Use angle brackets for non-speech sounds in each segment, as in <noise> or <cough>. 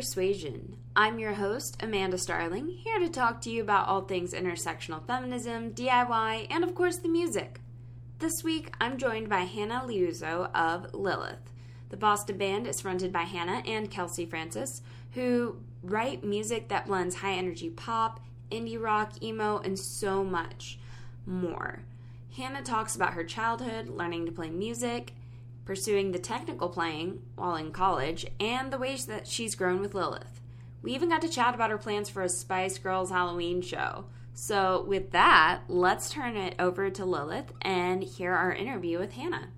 Persuasion. I'm your host, Amanda Starling, here to talk to you about all things intersectional feminism, DIY, and of course the music. This week, I'm joined by Hannah Liuzzo of Lilith. The Boston band is fronted by Hannah and Kelsey Francis, who write music that blends high energy pop, indie rock, emo, and so much more. Hannah talks about her childhood, learning to play music, pursuing the technical playing while in college, and the ways that she's grown with Lilith. We even got to chat about her plans for a Spice Girls Halloween show. So, with that, let's turn it over to Lilith and hear our interview with Hannah.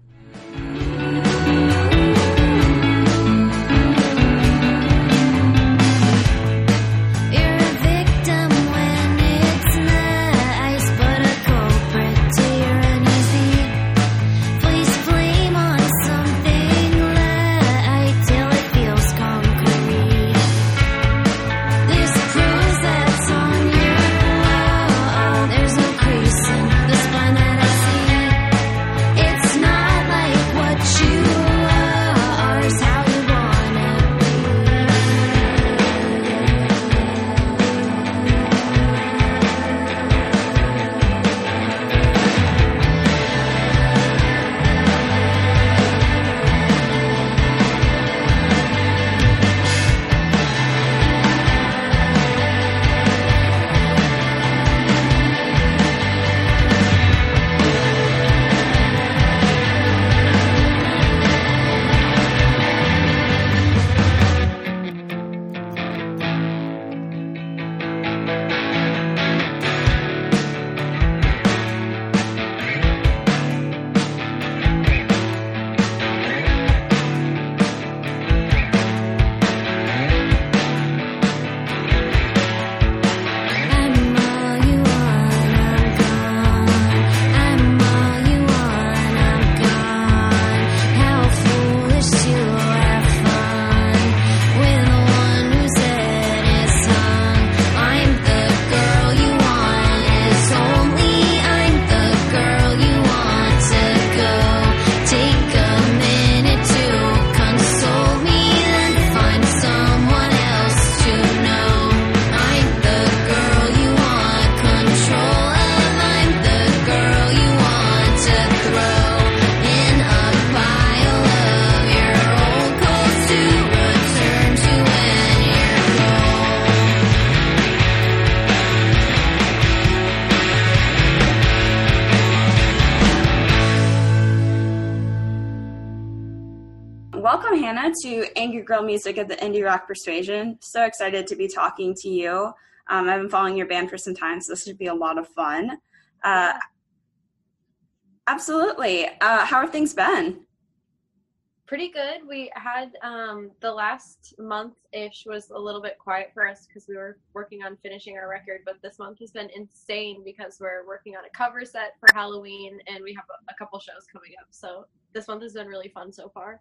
Welcome, Hannah, to Angry Girl Music of the Indie Rock Persuasion. So excited to be talking to you. Um, I've been following your band for some time, so this should be a lot of fun. Uh, absolutely. Uh, how have things been? pretty good. We had um, the last month ish was a little bit quiet for us because we were working on finishing our record, but this month has been insane because we're working on a cover set for Halloween and we have a couple shows coming up. So this month has been really fun so far.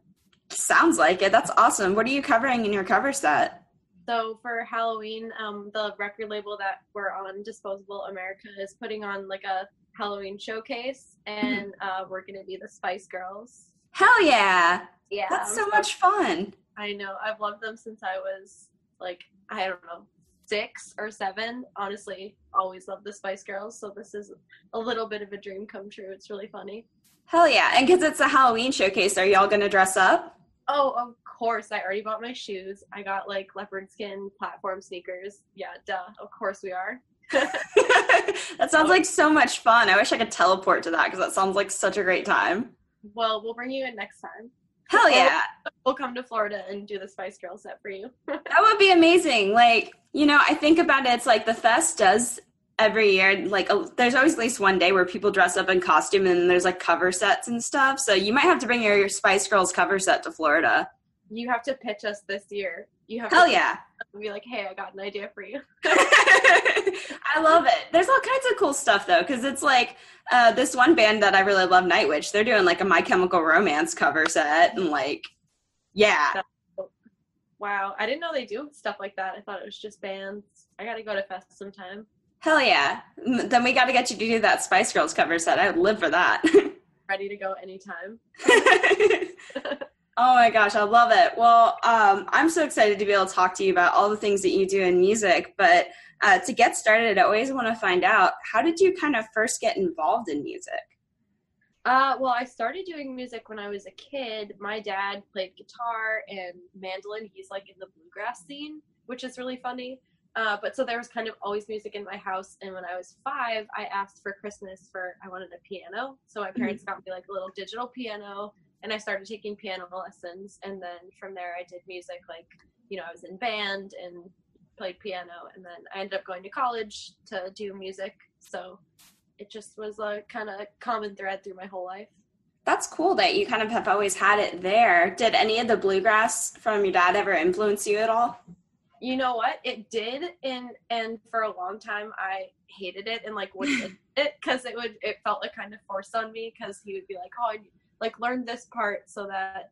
Sounds like it. That's awesome. What are you covering in your cover set? So for Halloween, um, the record label that we're on, Disposable America, is putting on like a Halloween showcase, and uh, we're gonna be the Spice Girls. Hell yeah. Yeah, That's I'm so much fun. I know. I've loved them since I was like, I don't know, six or seven. Honestly, always loved the Spice Girls. So this is a little bit of a dream come true. It's really funny. Hell yeah. And because it's a Halloween showcase, are y'all going to dress up? Oh, of course. I already bought my shoes. I got like leopard skin platform sneakers. Yeah, duh. Of course we are. <laughs> that sounds like so much fun. I wish I could teleport to that because that sounds like such a great time. Well, we'll bring you in next time. Hell yeah. We'll come to Florida and do the Spice Girl set for you. <laughs> That would be amazing. Like, you know, I think about it, it's like the fest does every year. Like, a, there's always at least one day where people dress up in costume and there's like cover sets and stuff. So you might have to bring your, your Spice Girls cover set to Florida. you have to pitch us this year. You have Hell yeah. <laughs> be like, hey, I got an idea for you. <laughs> I love it. There's all kinds of cool stuff though, because it's like uh, this one band that I really love, Nightwish. They're doing like a My Chemical Romance cover set, and like, yeah, Wow, I didn't know they do stuff like that. I thought it was just bands. I gotta go to Fest sometime. Hell yeah. Then we got to get you to do that Spice Girls cover set. I would live for that. <laughs> Ready to go anytime. <laughs> Oh my gosh, I love it. Well, um, I'm so excited to be able to talk to you about all the things that you do in music. But uh, to get started, I always want to find out how did you kind of first get involved in music? Uh, well, I started doing music when I was a kid. My dad played guitar and mandolin. He's like in the bluegrass scene, which is really funny. Uh, but so there was kind of always music in my house. And when I was five, I asked for Christmas for I wanted a piano. So my parents got me like a little digital piano, and I started taking piano lessons. And then from there, I did music. Like you know, I was in band and played piano, and then I ended up going to college to do music. So it just was a kind of common thread through my whole life. That's cool that you kind of have always had it there. Did any of the bluegrass from your dad ever influence you at all? You know what? It did, and and for a long time I hated it and like wouldn't <laughs> it because it would it felt like kind of forced on me because he would be like, oh, I, like learn this part so that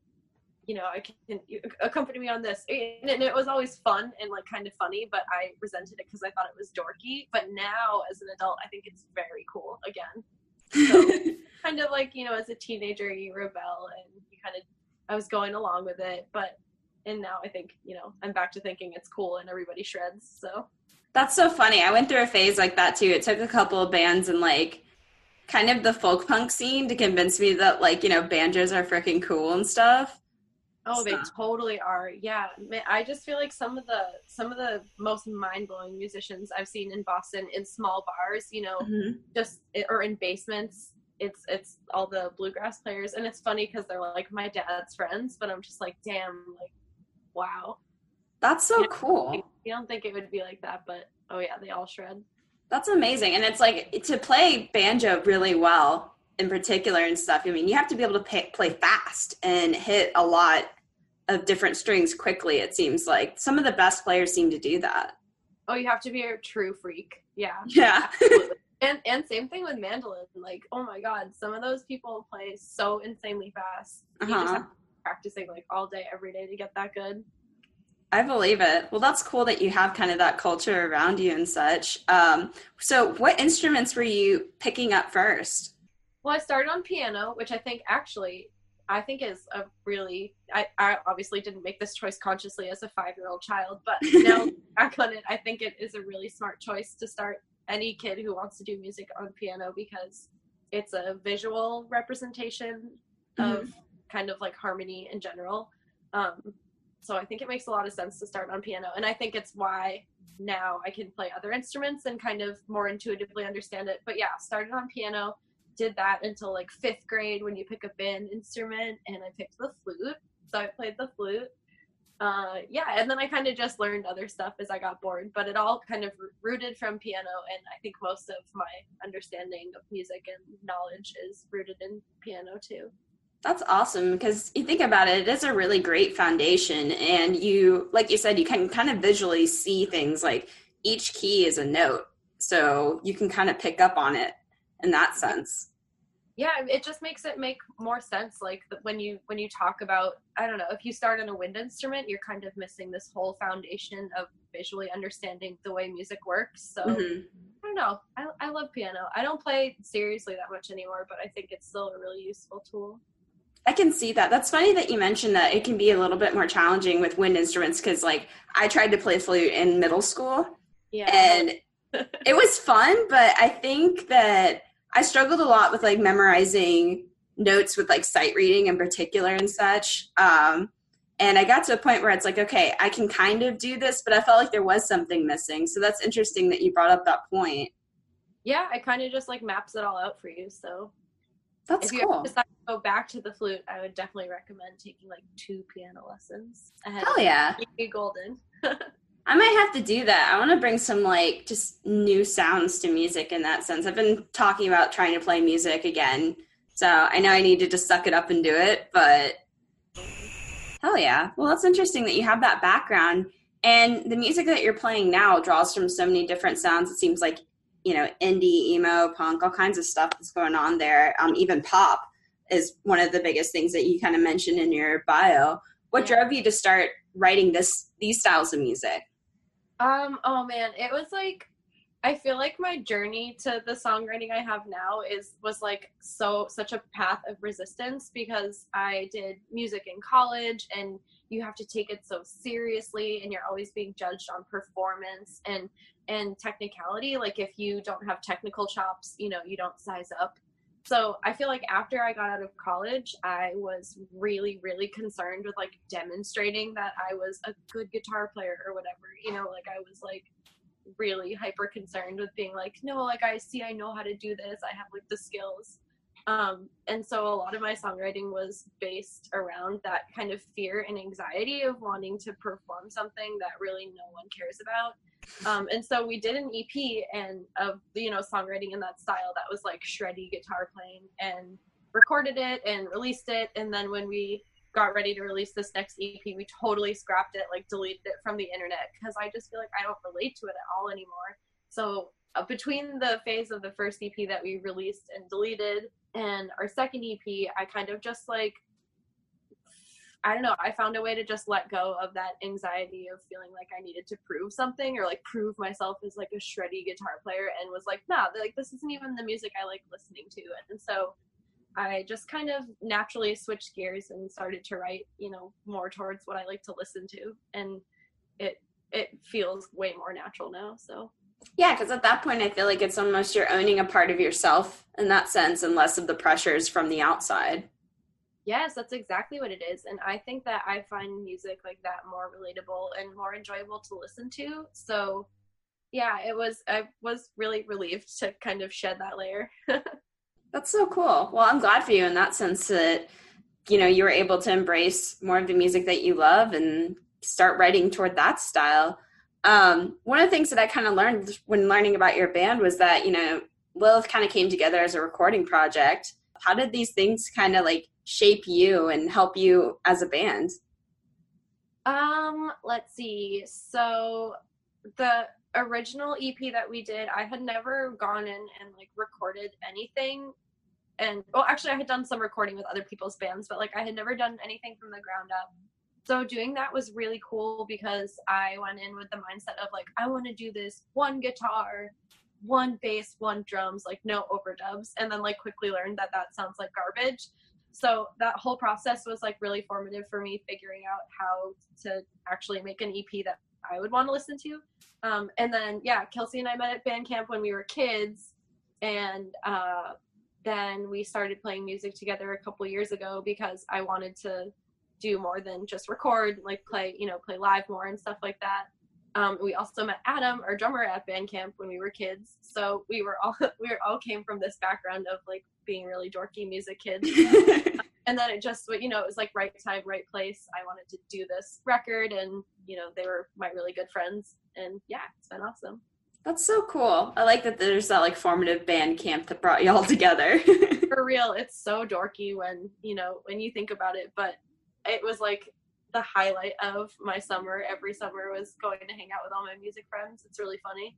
you know I can you accompany me on this, and, and it was always fun and like kind of funny, but I resented it because I thought it was dorky. But now as an adult, I think it's very cool again. So <laughs> kind of like you know as a teenager you rebel and you kind of I was going along with it, but and now I think you know I'm back to thinking it's cool and everybody shreds. So That's so funny. I went through a phase like that too. It took a couple of bands and like kind of the folk punk scene to convince me that like, you know, banjos are freaking cool and stuff. oh, they totally are. Yeah, I just feel like some of the some of the most mind blowing musicians I've seen in Boston in small bars, you know, mm-hmm. just eh, or in basements. It's it's all the bluegrass players, and it's funny because they're like my dad's friends, but I'm just like, damn, like, wow. That's so cool. You don't think it would be like that, but oh yeah, they all shred. That's amazing. And it's like to play banjo really well in particular and stuff. I mean, you have to be able to pay, play fast and hit a lot of different strings quickly, it seems like. Some of the best players seem to do that. Oh, you have to be a true freak. Yeah. <laughs> Yeah. And and same thing with mandolin. Like, oh my god, some of those people play so insanely fast. Uh-huh. Have to be practicing like all day, every day to get that good. I believe it. Well, that's cool that you have kind of that culture around you and such. Um, so, what instruments were you picking up first? Well, I started on piano, which I think actually I think is a really I, I obviously didn't make this choice consciously as a five year old child, but <laughs> now back on it, I think it is a really smart choice to start any kid who wants to do music on piano because it's a visual representation of kind of like harmony in general. Um, so I think it makes a lot of sense to start on piano, and I think it's why now I can play other instruments and kind of more intuitively understand it. But yeah, started on piano, did that until like fifth grade when you pick a band instrument, and I picked the flute. So I played the flute. Uh, yeah, and then I kind of just learned other stuff as I got bored, but it all kind of rooted from piano, and I think most of my understanding of music and knowledge is rooted in piano too. That's awesome because you think about it, it is a really great foundation. And you, like you said, you can kind of visually see things like each key is a note. So you can kind of pick up on it in that sense. yeah it just makes it make more sense like when you when you talk about i don't know if you start on a wind instrument you're kind of missing this whole foundation of visually understanding the way music works so Mhm. i don't know I, I love piano i don't play seriously that much anymore but i think it's still a really useful tool I can see that. That's funny that you mentioned that it can be a little bit more challenging with wind instruments because, like, I tried to play flute in middle school. Yeah. And it was fun but i think that i struggled a lot with like memorizing notes with like sight reading in particular and such. Um, and i got to a point where it's like okay i can kind of do this but i felt like there was something missing. So that's interesting that you brought up that point. Yeah it kind of just like maps it all out for you so that's if cool ever decide to go back to the flute i would definitely recommend taking like two piano lessons ahead hell yeah be golden <laughs> i might have to do that i want to bring some like just new sounds to music in that sense i've been talking about trying to play music again so i know i need to just suck it up and do it but Hell yeah. Well, that's interesting that you have that background. And the music that you're playing now draws from so many different sounds. It seems like, you know, indie, emo, punk, all kinds of stuff that's going on there. Um, even pop is one of the biggest things that you kind of mentioned in your bio. What drove you to start writing this these styles of music? Um, oh man, it was like I feel like my journey to the songwriting I have now is was like so such a path of resistance because I did music in college and you have to take it so seriously and you're always being judged on performance and and technicality like if you don't have technical chops, you know, you don't size up. So, I feel like after I got out of college, I was really really concerned with like demonstrating that I was a good guitar player or whatever. You know, like I was like really hyper concerned with being like, no, like I see I know how to do this. I have like the skills. Um, and so a lot of my songwriting was based around that kind of fear and anxiety of wanting to perform something that really no one cares about. Um, and so we did an EP and of you know songwriting in that style that was like shreddy guitar playing and recorded it and released it. And then when we got ready to release this next EP, we totally scrapped it, like deleted it from the internet because I just feel like I don't relate to it at all anymore. So uh, between the phase of the first EP that we released and deleted and our second EP, I kind of just like I don't know, I found a way to just let go of that anxiety of feeling like I needed to prove something or like prove myself as like a shreddy guitar player and was like, nah, like this isn't even the music I like listening to. And so I just kind of naturally switched gears and started to write, you know, more towards what I like to listen to, and it it feels way more natural now. So Yeah, because at that point, I feel like it's almost you're owning a part of yourself in that sense, and less of the pressures from the outside. yes, that's exactly what it is, and I think that I find music like that more relatable and more enjoyable to listen to. So yeah, it was I was really relieved to kind of shed that layer. <laughs> That's so cool. Well, I'm glad for you in that sense that you know you were able to embrace more of the music that you love and start writing toward that style. Um, one of the things that I kind of learned when learning about your band was that you know Lilith kind of came together as a recording project. How did these things kind of like shape you and help you as a band? Um, let's see. So the original EP that we did, I had never gone in and like recorded anything. And well, actually, I had done some recording with other people's bands, but like I had never done anything from the ground up. So doing that was really cool because I went in with the mindset of like, I want to do this one guitar, one bass, one drums, like no overdubs, and then like quickly learned that that sounds like garbage. So that whole process was like really formative for me figuring out how to actually make an EP that I would want to listen to. Um, and then yeah, Kelsey and I met at band camp when we were kids, and uh, then we started playing music together a couple years ago because I wanted to do more than just record, like play, you know, play live more and stuff like that. Um, we also met Adam, our drummer, at band camp when we were kids. So we were all <laughs> we all came from this background of like being really dorky music kids. <laughs> and then it just you know it was like right time right place. I wanted to do this record and you know they were my really good friends. And yeah it's been awesome. That's so cool. I like that there's that like formative band camp that brought y'all <laughs> together. <laughs> for real it's so dorky when you know when you think about it but it was like the highlight of my summer. Every summer was going to hang out with all my music friends. It's really funny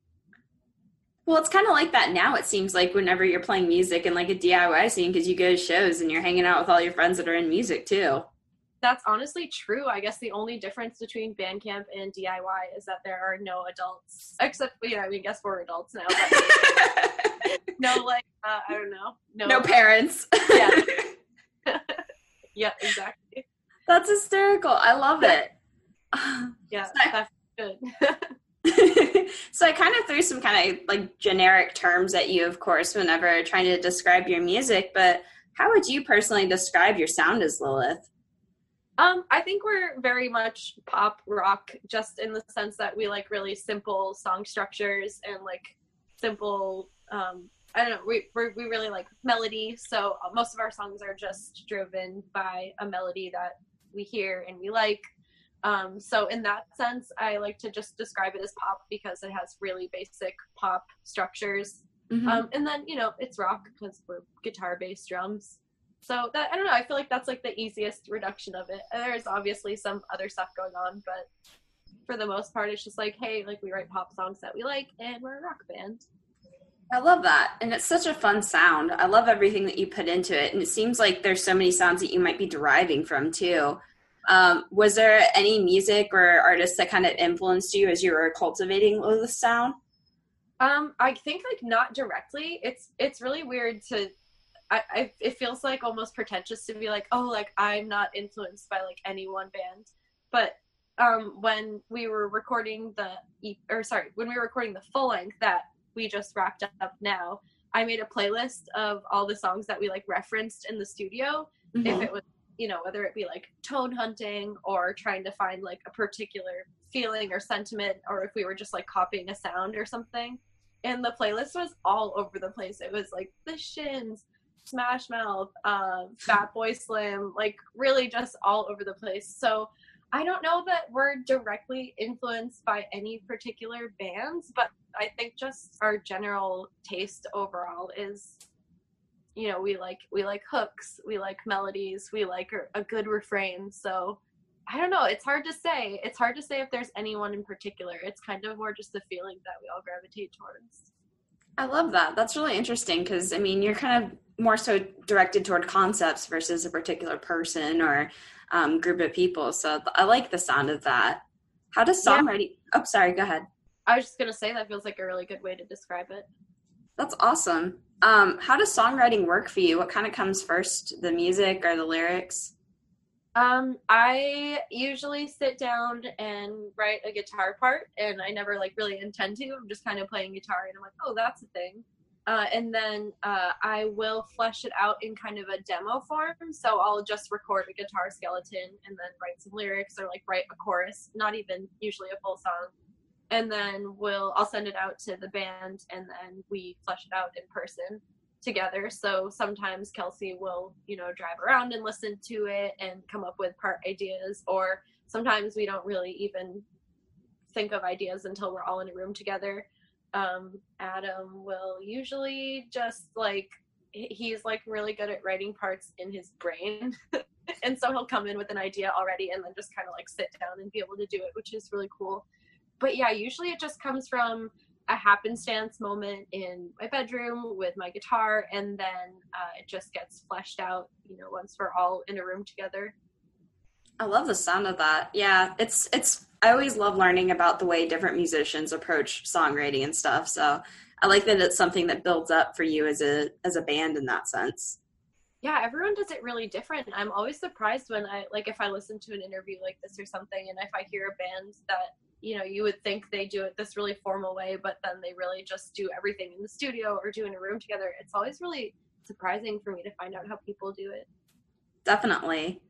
well, it's kind of like that now. It seems like whenever you're playing music in like a DIY scene, because you go to shows and you're hanging out with all your friends that are in music too. that's honestly true i guess the only difference between bandcamp and diy is that there are no adults except you know i mean I guess we're adults now <laughs> no like uh, i don't know no no parents. Yeah. <laughs> yeah exactly That's hysterical. I love it. yeah <laughs> So- that's good so I kind of threw some kind of like generic terms at you, of course, whenever trying to describe your music. But how would you personally describe your sound as Lilith? Um, I think we're very much pop rock, just in the sense that we like really simple song structures and like simple. Um, I don't know. We we're, really like melody, so uh, most of our songs are just driven by a melody that we hear and we like. Um, so in that sense, I like to just describe it as pop because it has really basic pop structures. Um, and then you know it's rock because we're guitar, bass, drums. So that I don't know. I feel like that's like the easiest reduction of it. And There's obviously some other stuff going on, but for the most part, it's just like, hey, like we write pop songs that we like, and we're a rock band. I love that. And it's such a fun sound. I love everything that you put into it. And it seems like there's so many sounds that you might be deriving from too. Um, was there any music or artists that kind of influenced you as you were cultivating the sound? Um, I think like not directly. It's it's really weird to. I, I it feels like almost pretentious to be like, oh, like I'm not influenced by like any one band, but um, when we were recording the or sorry, when we were recording the full length that we just wrapped up now, I made a playlist of all the songs that we like referenced in the studio. If it was, you know, whether it be like tone hunting or trying to find like a particular feeling or sentiment, or if we were just like copying a sound or something. And the playlist was all over the place. It was like the Shins, Smash Mouth, uh, <laughs> Fatboy Slim, like really just all over the place. So I don't know that we're directly influenced by any particular bands, but I think just our general taste overall is, you know, we like we like hooks, we like melodies, we like a, good refrain. So I don't know. It's hard to say. It's hard to say if there's anyone in particular. It's kind of more just the feeling that we all gravitate towards. I love that. That's really interesting because I mean, you're kind of more so directed toward concepts versus a particular person or um, group of people. So I like the sound of that. How does Yeah. songwriting? Oh, sorry. Go ahead. I was just gonna say that feels like a really good way to describe it. That's awesome. Um, how does songwriting work for you? What kind of comes first, the music or the lyrics? Um, I usually sit down and write a guitar part, and I never like really intend to. I'm just kind of playing guitar, and I'm like, oh, that's a thing. Uh, and then uh, I will flesh it out in kind of a demo form. So I'll just record a guitar skeleton and then write some lyrics or like write a chorus, not even usually a full song. And then we'll I'll send it out to the band, and then we flesh it out in person together. So sometimes Kelsey will, you know, drive around and listen to it and come up with part ideas, or sometimes we don't really even think of ideas until we're all in a room together. Um, Adam will usually just like he's like really good at writing parts in his brain. <laughs> and so he'll come in with an idea already and then just kind of like sit down and be able to do it, which is really cool. But yeah, usually it just comes from a happenstance moment in my bedroom with my guitar and then uh, it just gets fleshed out you know once we're all in a room together I love the sound of that. Yeah, it's it's. I always love learning about the way different musicians approach songwriting and stuff. So I like that it's something that builds up for you as a as a band in that sense. yeah everyone does it really different i'm always surprised when i like if i listen to an interview like this or something and if i hear a band that you know you would think they do it this really formal way but then they really just do everything in the studio or do in a room together it's always really surprising for me to find out how people do it Definitely.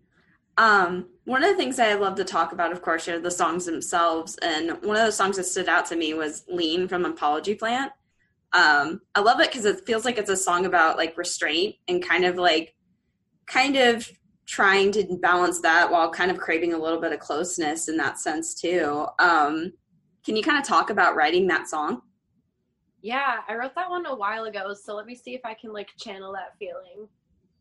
Um, one of the things I love to talk about, of course, are the songs themselves. And one of the songs that stood out to me was Lean from Apology Plant. Um, I love it because it feels like it's a song about like restraint and kind of like, kind of trying to balance that while kind of craving a little bit of closeness in that sense too. Um, can you kind of talk about writing that song? Yeah, I wrote that one a while ago, so let me see if I can like channel that feeling.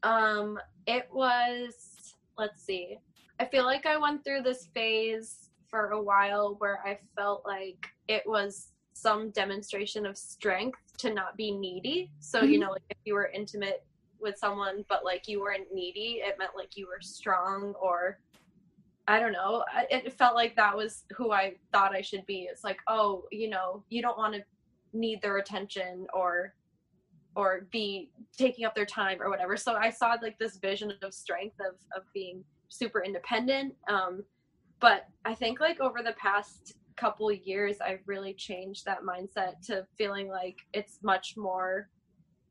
Um, it was let's see. I feel like I went through this phase for a while where I felt like it was some demonstration of strength to not be needy. So, you Mhm. know, like if you were intimate with someone but like you weren't needy, it meant like you were strong or I don't know. It felt like that was who I thought I should be. It's like, oh, you know, you don't want to need their attention or or be taking up their time or whatever. So I saw like this vision of strength of of being super independent. Um, but I think like over the past couple years, I've really changed that mindset to feeling like it's much more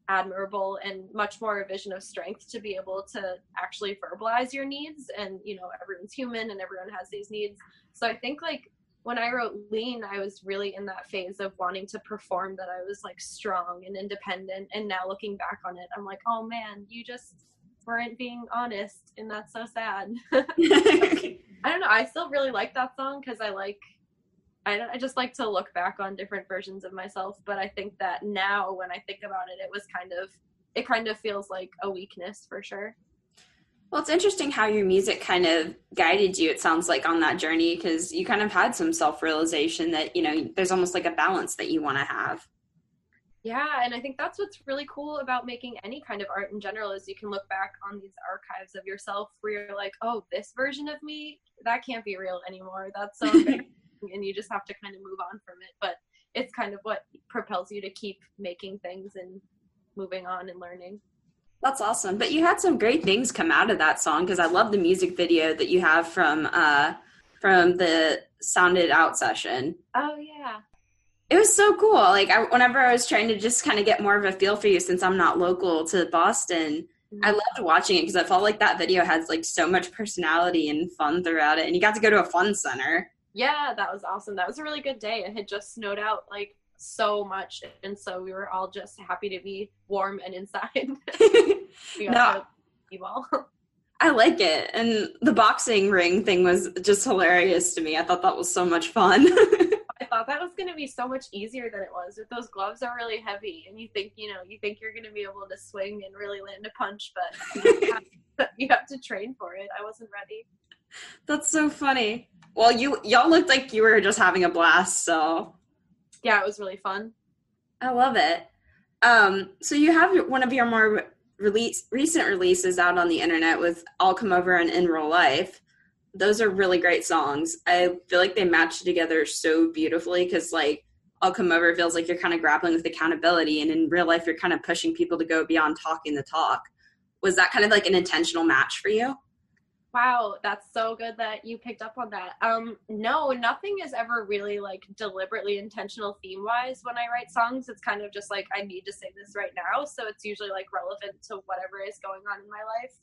admirable and much more a vision of strength to be able to actually verbalize your needs and you know everyone's human and everyone has these needs. So i think like when i wrote lean i was really in that phase of wanting to perform that i was like strong and independent and now looking back on it i'm like oh man you just weren't being honest and that's so sad. <laughs> <laughs> I don't know i still really like that song because i like I, I just like to look back on different versions of myself but i think that now when i think about it it was kind of it kind of feels like a weakness for sure Well, it's interesting how your music kind of guided you, it sounds like, on that journey because you kind of had some self realization that, you know, there's almost like a balance that you want to have. yeah and i think that's what's really cool about making any kind of art in general is you can look back on these archives of yourself where you're like oh this version of me that can't be real anymore that's so embarrassing," <laughs> and you just have to kind of move on from it but it's kind of what propels you to keep making things and moving on and learning. That's awesome. But you had some great things come out of that song because I love the music video that you have from uh from the sounded out session. Oh yeah. It was so cool. Like I, whenever I was trying to just kind of get more of a feel for you since I'm not local to Boston, I loved watching it because I felt like that video has like so much personality and fun throughout it. And you got to go to a fun center. Yeah, that was awesome. That was a really good day. It had just snowed out like so much, and so we were all just happy to be warm and inside. <laughs> we got No. b-ball. <laughs> I like it. And the boxing ring thing was just hilarious to me. I thought that was so much fun. <laughs> I thought that was going to be so much easier than it was. With those gloves are really heavy, and you think you know you think you're going to be able to swing and really land a punch, but you have, you have to train for it. I wasn't ready. That's so funny. Well, you y'all looked like you were just having a blast, so Yeah, it was really fun. I love it. Um, so you have one of your more release recent releases out on the internet with "I'll Come Over" and "In Real Life." Those are really great songs. I feel like they match together so beautifully because, like, "I'll Come Over" feels like you're kind of grappling with accountability, and in real life, you're kind of pushing people to go beyond talking the talk. Was that kind of like an intentional match for you? Wow, that's so good that you picked up on that. Um, no, nothing is ever really like deliberately intentional theme wise when I write songs. It's kind of just like I need to say this right now, so it's usually like relevant to whatever is going on in my life.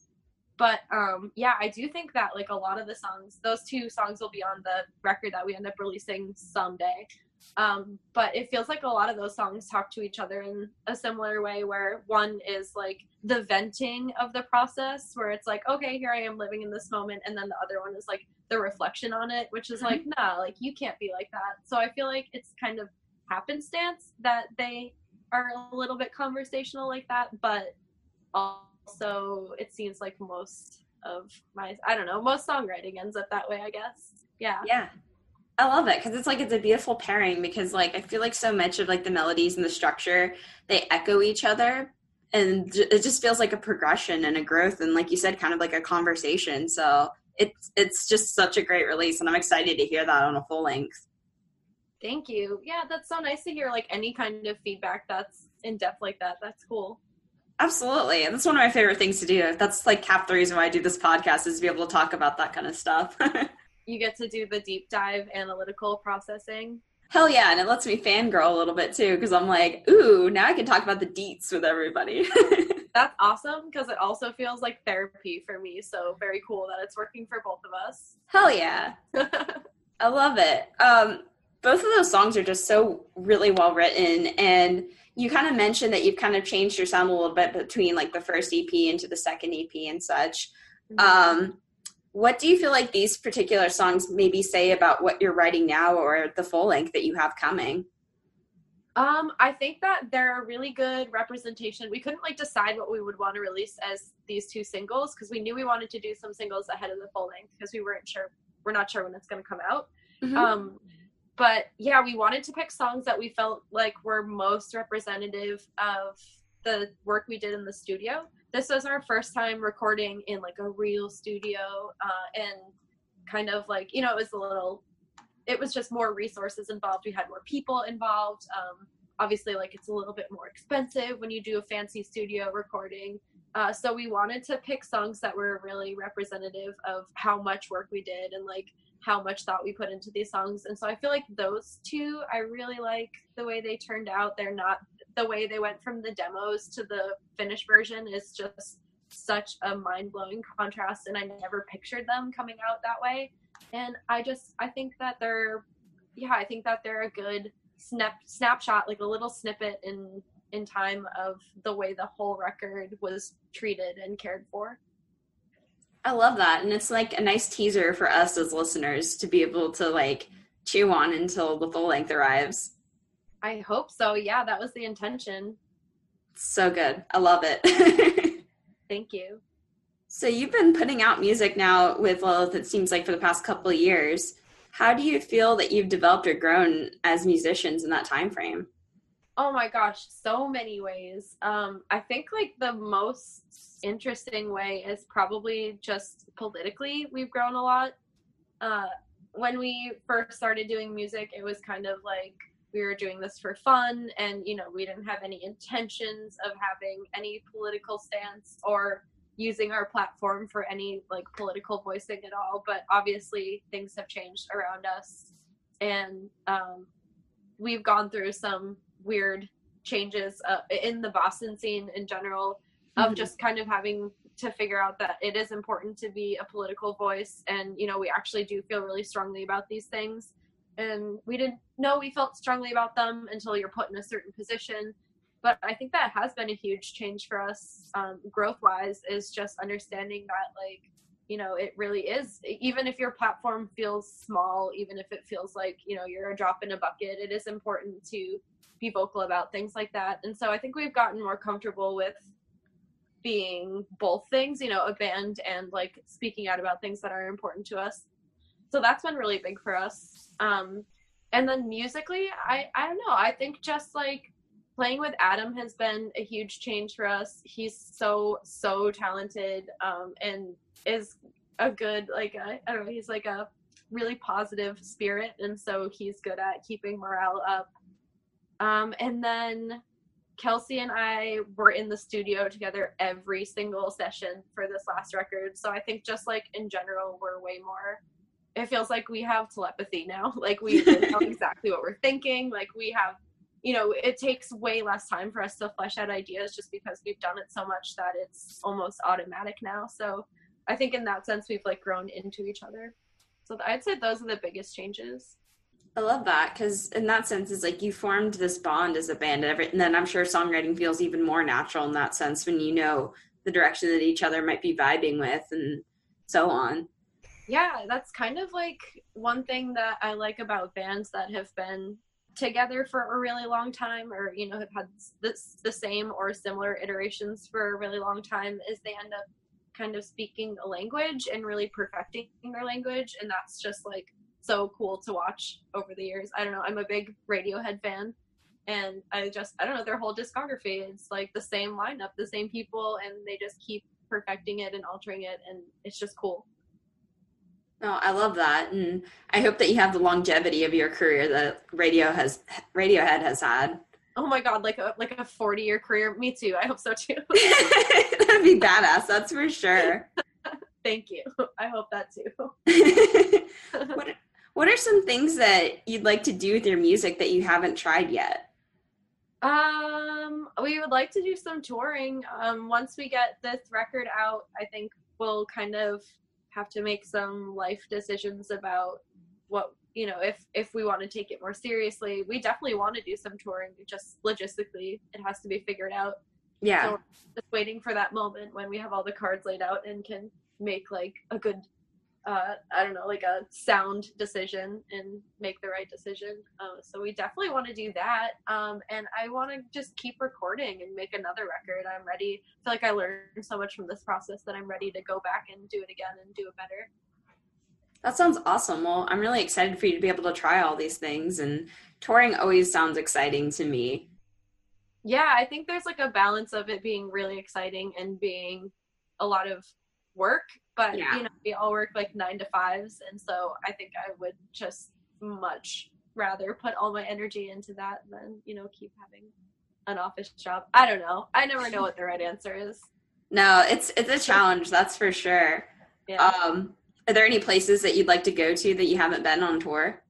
But um, yeah, I do think that like a lot of the songs, those two songs will be on the record that we end up releasing someday. Um, but it feels like a lot of those songs talk to each other in a similar way where one is like the venting of the process where it's like okay here i am living in this moment and then the other one is like the reflection on it which is like nah like you can't be like that. So i feel like it's kind of happenstance that they are a little bit conversational like that but also it seems like most of my i don't know most songwriting ends up that way i guess. Yeah. Yeah. I love it because it's like it's a beautiful pairing because like I feel like so much of like the melodies and the structure they echo each other and it just feels like a progression and a growth and like you said kind of like a conversation so it's it's just such a great release and I'm excited to hear that on a full length. thank you yeah that's so nice to hear like any kind of feedback that's in depth like that that's cool Absolutely. And that's one of my favorite things to do. That's like half the reason why I do this podcast is to be able to talk about that kind of stuff. <laughs> you get to do the deep dive analytical processing Hell yeah, and it lets me fangirl a little bit too because I'm like, ooh, now I can talk about the deets with everybody. <laughs> That's awesome because it also feels like therapy for me. So very cool that it's working for both of us. Hell yeah. <laughs> I love it. Um, both of those songs are just so really well written, and you kind of mentioned that you've kind of changed your sound a little bit between like the first EP into the second EP and such. Um, what do you feel like these particular songs maybe say about what you're writing now or the full length that you have coming? Um, I think that they're a really good representation. We couldn't like decide what we would want to release as these two singles because we knew we wanted to do some singles ahead of the full length because we weren't sure we're not sure when it's going to come out. Um, but yeah, we wanted to pick songs that we felt like were most representative of the work we did in the studio. This was our first time recording in like a real studio, uh, and kind of like you know it was a little, it was just more resources involved. We had more people involved. Um, obviously, like it's a little bit more expensive when you do a fancy studio recording. Uh, so we wanted to pick songs that were really representative of how much work we did and like how much thought we put into these songs. And so I feel like those two, I really like the way they turned out. They're not the way they went from the demos to the finished version is just such a mind blowing contrast. And I never pictured them coming out that way. And I just, I think that they're, yeah, I think that they're a good snap snapshot, like a little snippet in in time of the way the whole record was treated and cared for. I love that. And it's like a nice teaser for us as listeners to be able to like chew on until the full length arrives. I hope so. Yeah, that was the intention. So good. I love it. <laughs> Thank you. so you've been putting out music now with Lilith, it seems like for the past couple of years. How do you feel that you've developed or grown as musicians in that time frame? Oh my gosh, so many ways. Um, I think like the most interesting way is probably just politically. We've grown a lot. Uh, when we first started doing music, it was kind of like we were doing this for fun and you know we didn't have any intentions of having any political stance or using our platform for any like political voicing at all but obviously things have changed around us and um, we've gone through some weird changes uh, in the boston scene in general of Mhm. just kind of having to figure out that it is important to be a political voice and you know we actually do feel really strongly about these things and we didn't know we felt strongly about them until you're put in a certain position. But i think that has been a huge change for us um, growth wise is just understanding that like you know it really is even if your platform feels small even if it feels like you know you're a drop in a bucket it is important to be vocal about things like that. And so i think we've gotten more comfortable with being both things you know a band and like speaking out about things that are important to us so that's been really big for us um and then musically i i don't know i think just like playing with adam has been a huge change for us he's so so talented um and is a good like i don't know he's like a really positive spirit and so he's good at keeping morale up um and then Kelsey and I were in the studio together every single session for this last record. So I think just like in general, we're way more. It feels like we have telepathy now. <laughs> Like we know <laughs> exactly what we're thinking. Like we have, you know, it takes way less time for us to flesh out ideas just because we've done it so much that it's almost automatic now. So I think in that sense, we've like grown into each other. So I'd say those are the biggest changes. I love that because in that sense, it's like you formed this bond as a band, and, every, and then I'm sure songwriting feels even more natural in that sense when you know the direction that each other might be vibing with, and so on. Yeah that's kind of like one thing that i like about bands that have been together for a really long time or you know have had this the same or similar iterations for a really long time is they end up kind of speaking a language and really perfecting their language and that's just like so cool to watch over the years. I don't know i'm a big radiohead fan and i just i don't know their whole discography it's like the same lineup the same people and they just keep perfecting it and altering it and it's just cool No, I love that, and I hope that you have the longevity of your career that radio has Radiohead has had. Oh my god, like a like a forty year career. Me too. I hope so too. <laughs> <laughs> That'd be badass. That's for sure. <laughs> Thank you. I hope that too. what What are some things that you'd like to do with your music that you haven't tried yet? Um, we would like to do some touring. Um, once we get this record out, I think we'll kind of have to make some life decisions about what you know if if we want to take it more seriously. We definitely want to do some touring. Just logistically, it has to be figured out. Yeah. So just waiting for that moment when we have all the cards laid out and can make like a good uh, I don't know, like a sound decision and make the right decision. Uh, so we definitely want to do that. Um, and I want to just keep recording and make another record. I'm ready. I feel like I learned so much from this process that I'm ready to go back and do it again and do it better. That sounds awesome. Well, I'm really excited for you to be able to try all these things, and touring always sounds exciting to me. Yeah, I think there's like a balance of it being really exciting and being a lot of work but Yeah. you know we all work like nine to fives and so i think i would just much rather put all my energy into that than you know keep having an office job. I don't know. I never know what the right answer is. <laughs> No, it's it's a challenge, that's for sure. yeah. Um, are there any places that you'd like to go to that you haven't been on tour?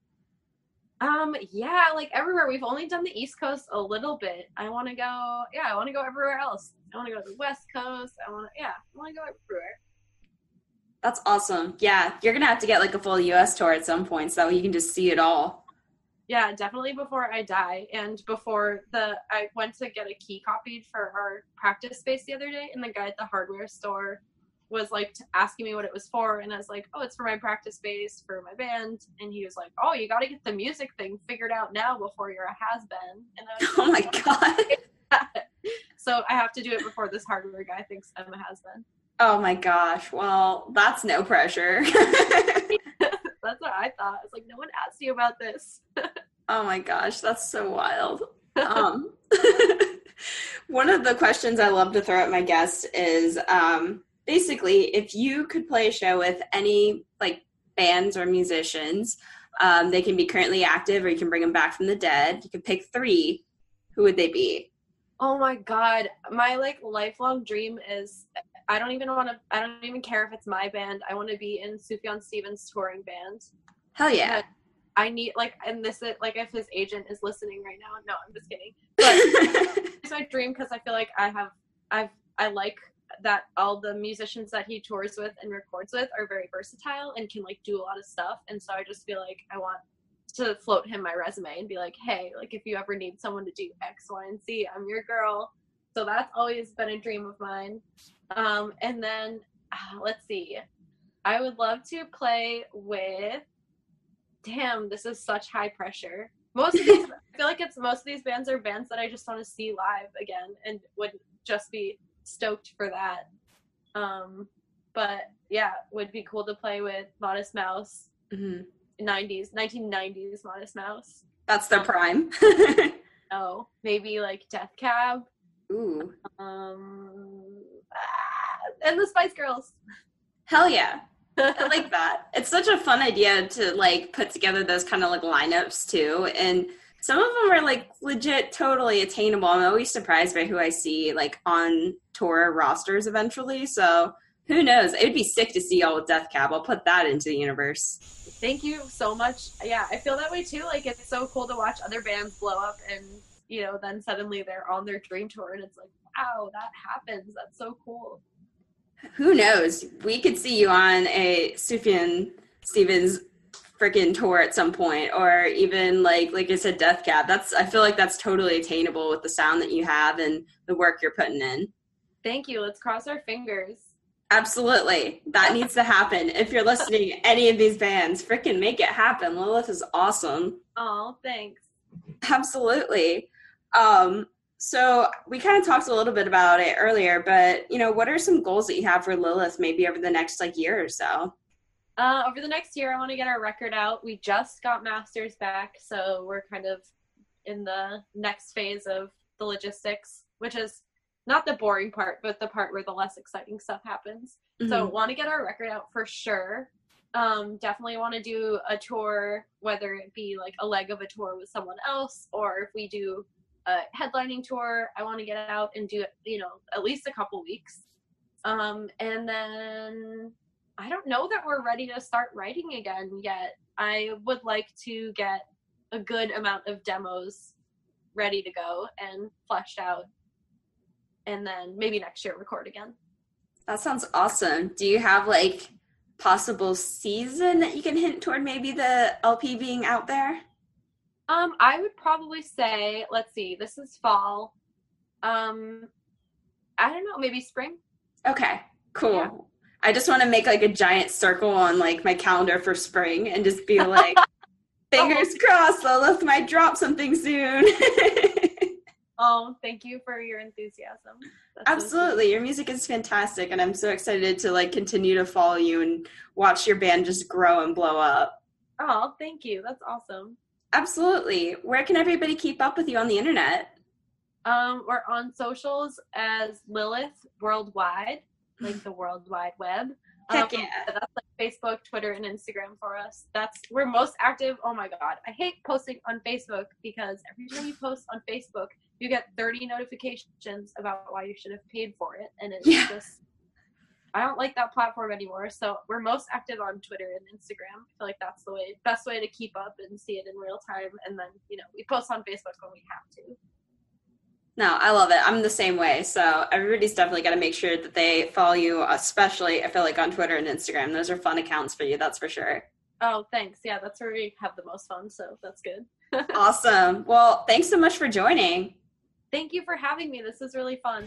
um yeah like everywhere. We've only done the east coast a little bit. I want to go yeah i want to go everywhere else. I want to go to the west coast. I want to yeah i want to go everywhere That's awesome. Yeah, you're gonna have to get like a full U.S. tour at some point, so that way you can just see it all. Yeah, definitely before I die. And before the I went to get a key copied for our practice space the other day and the guy at the hardware store was like asking me what it was for and I was like, "Oh, it's for my practice space for my band." And he was like, "Oh, you got to get the music thing figured out now before you're a has-been." And I was <laughs> Oh my god. <laughs> so I have to do it before this hardware guy thinks I'm a has-been. Oh my gosh. Well, that's no pressure. <laughs> That's what I thought. It's like no one asked you about this. <laughs> oh my gosh, that's so wild. <laughs> Um, one of the questions I love to throw at my guests is um, basically if you could play a show with any like bands or musicians, Um, they can be currently active, or you can bring them back from the dead. You can pick three. Who would they be? Oh my god, my like lifelong dream is I don't even want to. I don't even care if it's my band. I want to be in Sufjan Stevens' touring band. Hell yeah! I need like, and this is like if his agent is listening right now. No, I'm just kidding. <laughs> But it's my dream because I feel like I have, I've, I like that all the musicians that he tours with and records with are very versatile and can like do a lot of stuff. And so I just feel like I want to float him my resume and be like, hey, like if you ever need someone to do X, Y, and Z, I'm your girl. So that's always been a dream of mine. Um, and then uh, let's see, I would love to play with. Damn, this is such high pressure. Most of these, <laughs> I feel like it's most of these bands are bands that I just want to see live again and would just be stoked for that. Um, but yeah, would be cool to play with Modest Mouse, hmm 90s, 1990s Modest Mouse. That's their prime. Oh, maybe like Death Cab. Ooh, Um, ah, and the Spice Girls. hell yeah! <laughs> I <laughs> like that. It's such a fun idea to like put together those kind of like lineups too. And some of them are like legit totally attainable. I'm always surprised by who I see like on tour rosters eventually. So who knows? It would be sick to see y'all with Death Cab. I'll put that into the universe. Thank you so much. Yeah, I feel that way too. Like it's so cool to watch other bands blow up and you know, then suddenly they're on their dream tour and it's like, wow, that happens. That's so cool. Who knows? We could see you on a Sufjan Stevens freaking tour at some point, or even like like I said, Death Cab. That's I feel like that's totally attainable with the sound that you have and the work you're putting in. Thank you. Let's cross our fingers. Absolutely. That needs to happen. If you're listening any of these bands, freaking make it happen. Lilith is awesome. Oh, thanks. Absolutely. Um, so we kind of talked a little bit about it earlier, but you know, what are some goals that you have for Lilith maybe over the next like year or so? Uh, over the next year, I want to get our record out. We just got masters back, so we're kind of in the next phase of the logistics, which is not the boring part, but the part where the less exciting stuff happens. So, Mhm. want to get our record out for sure. Um, definitely want to do a tour, whether it be like a leg of a tour with someone else, or if we do a headlining tour, I want to get out and do you know, at least a couple weeks. Um, and then I don't know that we're ready to start writing again yet. I would like to get a good amount of demos ready to go and fleshed out. And then maybe next year record again. That sounds awesome. Do you have like possible season that you can hint toward maybe the LP being out there? Um, I would probably say, let's see, this is fall. Um, I don't know, maybe spring. Okay, cool. Yeah. I just want to make like a giant circle on like my calendar for spring and just be like, <laughs> fingers crossed, Lilith might drop something soon. <laughs> Oh, thank you for your enthusiasm. That's so. Absolutely, your music is fantastic, and I'm so excited to like continue to follow you and watch your band just grow and blow up. Oh, thank you. That's awesome. Absolutely. Where can everybody keep up with you on the internet? Um, we're on socials as Lilith Worldwide, like the World Wide Web. <sighs> Heck Um, yeah. That's like Facebook, Twitter, and Instagram for us. That's we're most active. Oh my god, I hate posting on Facebook because every time you post on Facebook, you get 30 notifications about why you should have paid for it, and it's Yeah. just I don't like that platform anymore. So we're most active on Twitter and Instagram. I feel like that's the way best way to keep up and see it in real time. And then you know we post on Facebook when we have to. No, I love it. I'm the same way. So everybody's definitely got to make sure that they follow you, especially I feel like on Twitter and Instagram. Those are fun accounts for you, that's for sure. Oh, thanks. Yeah, that's where we have the most fun. So that's good. <laughs> Awesome. Well, thanks so much for joining. Thank you for having me. This is really fun.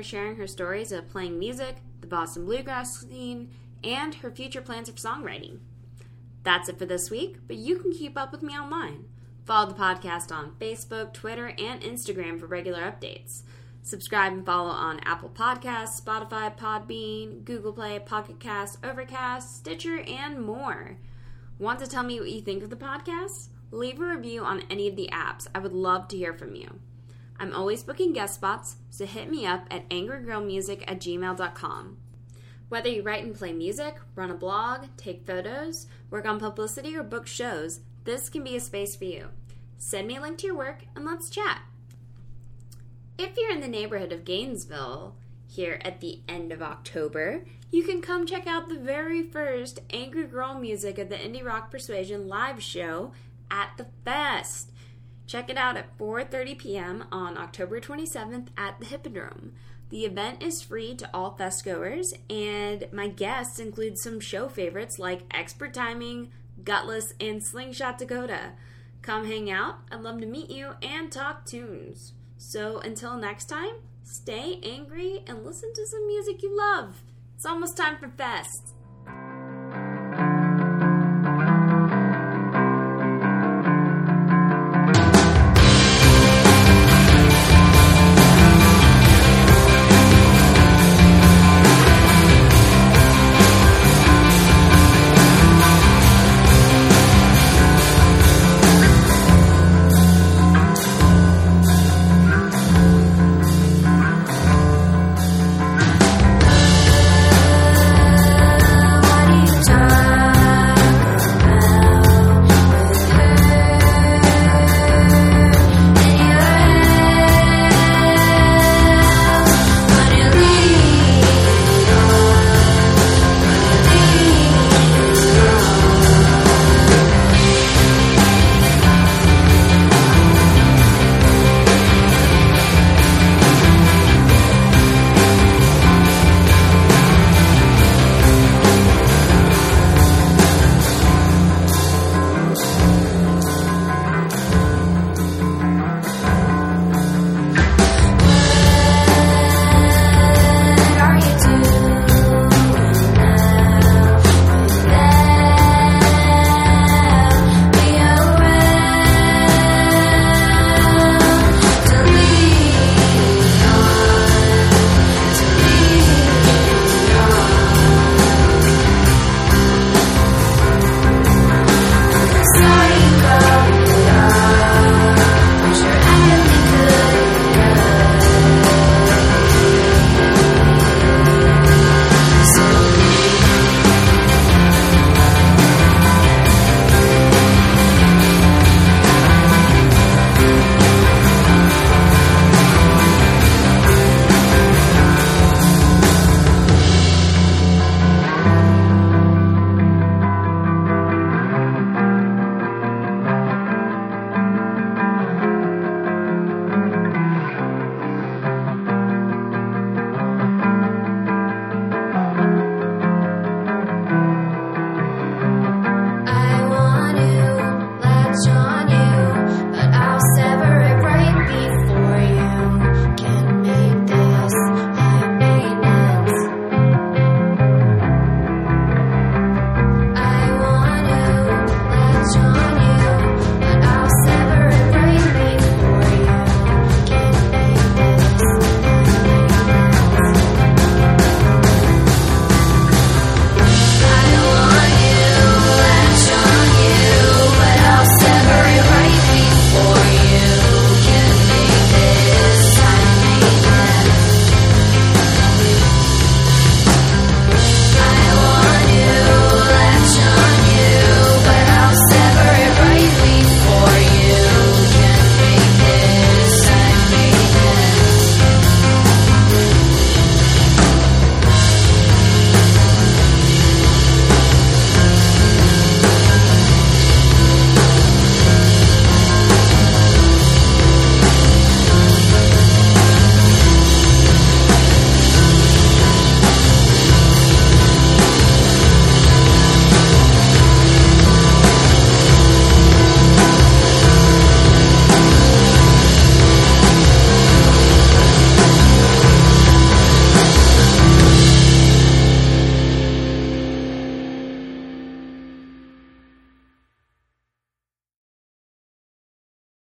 For sharing her stories of playing music, the Boston bluegrass scene, and her future plans for songwriting. That's it for this week, but you can keep up with me online. Follow the podcast on Facebook, Twitter, and Instagram for regular updates. Subscribe and follow on Apple Podcasts, Spotify, Podbean, Google Play, Pocket Cast, Overcast, Stitcher, and more. Want to tell me what you think of the podcast? Leave a review on any of the apps. I would love to hear from you. I'm always booking guest spots, so hit me up at angrygirlmusic at gmail.com. Whether you write and play music, run a blog, take photos, work on publicity, or book shows, this can be a space for you. Send me a link to your work and let's chat. If you're in the neighborhood of Gainesville, here at the end of October, you can come check out the very first Angry Girl Music at the Indie Rock Persuasion live show at the Fest. Check it out at 4:30 p.m. on October 27th at the Hippodrome. The event is free to all fest goers, and my guests include some show favorites like Expert Timing, Gutless, and Slingshot Dakota. Come hang out. I'd love to meet you and talk tunes. So until next time, stay angry and listen to some music you love. It's almost time for fest.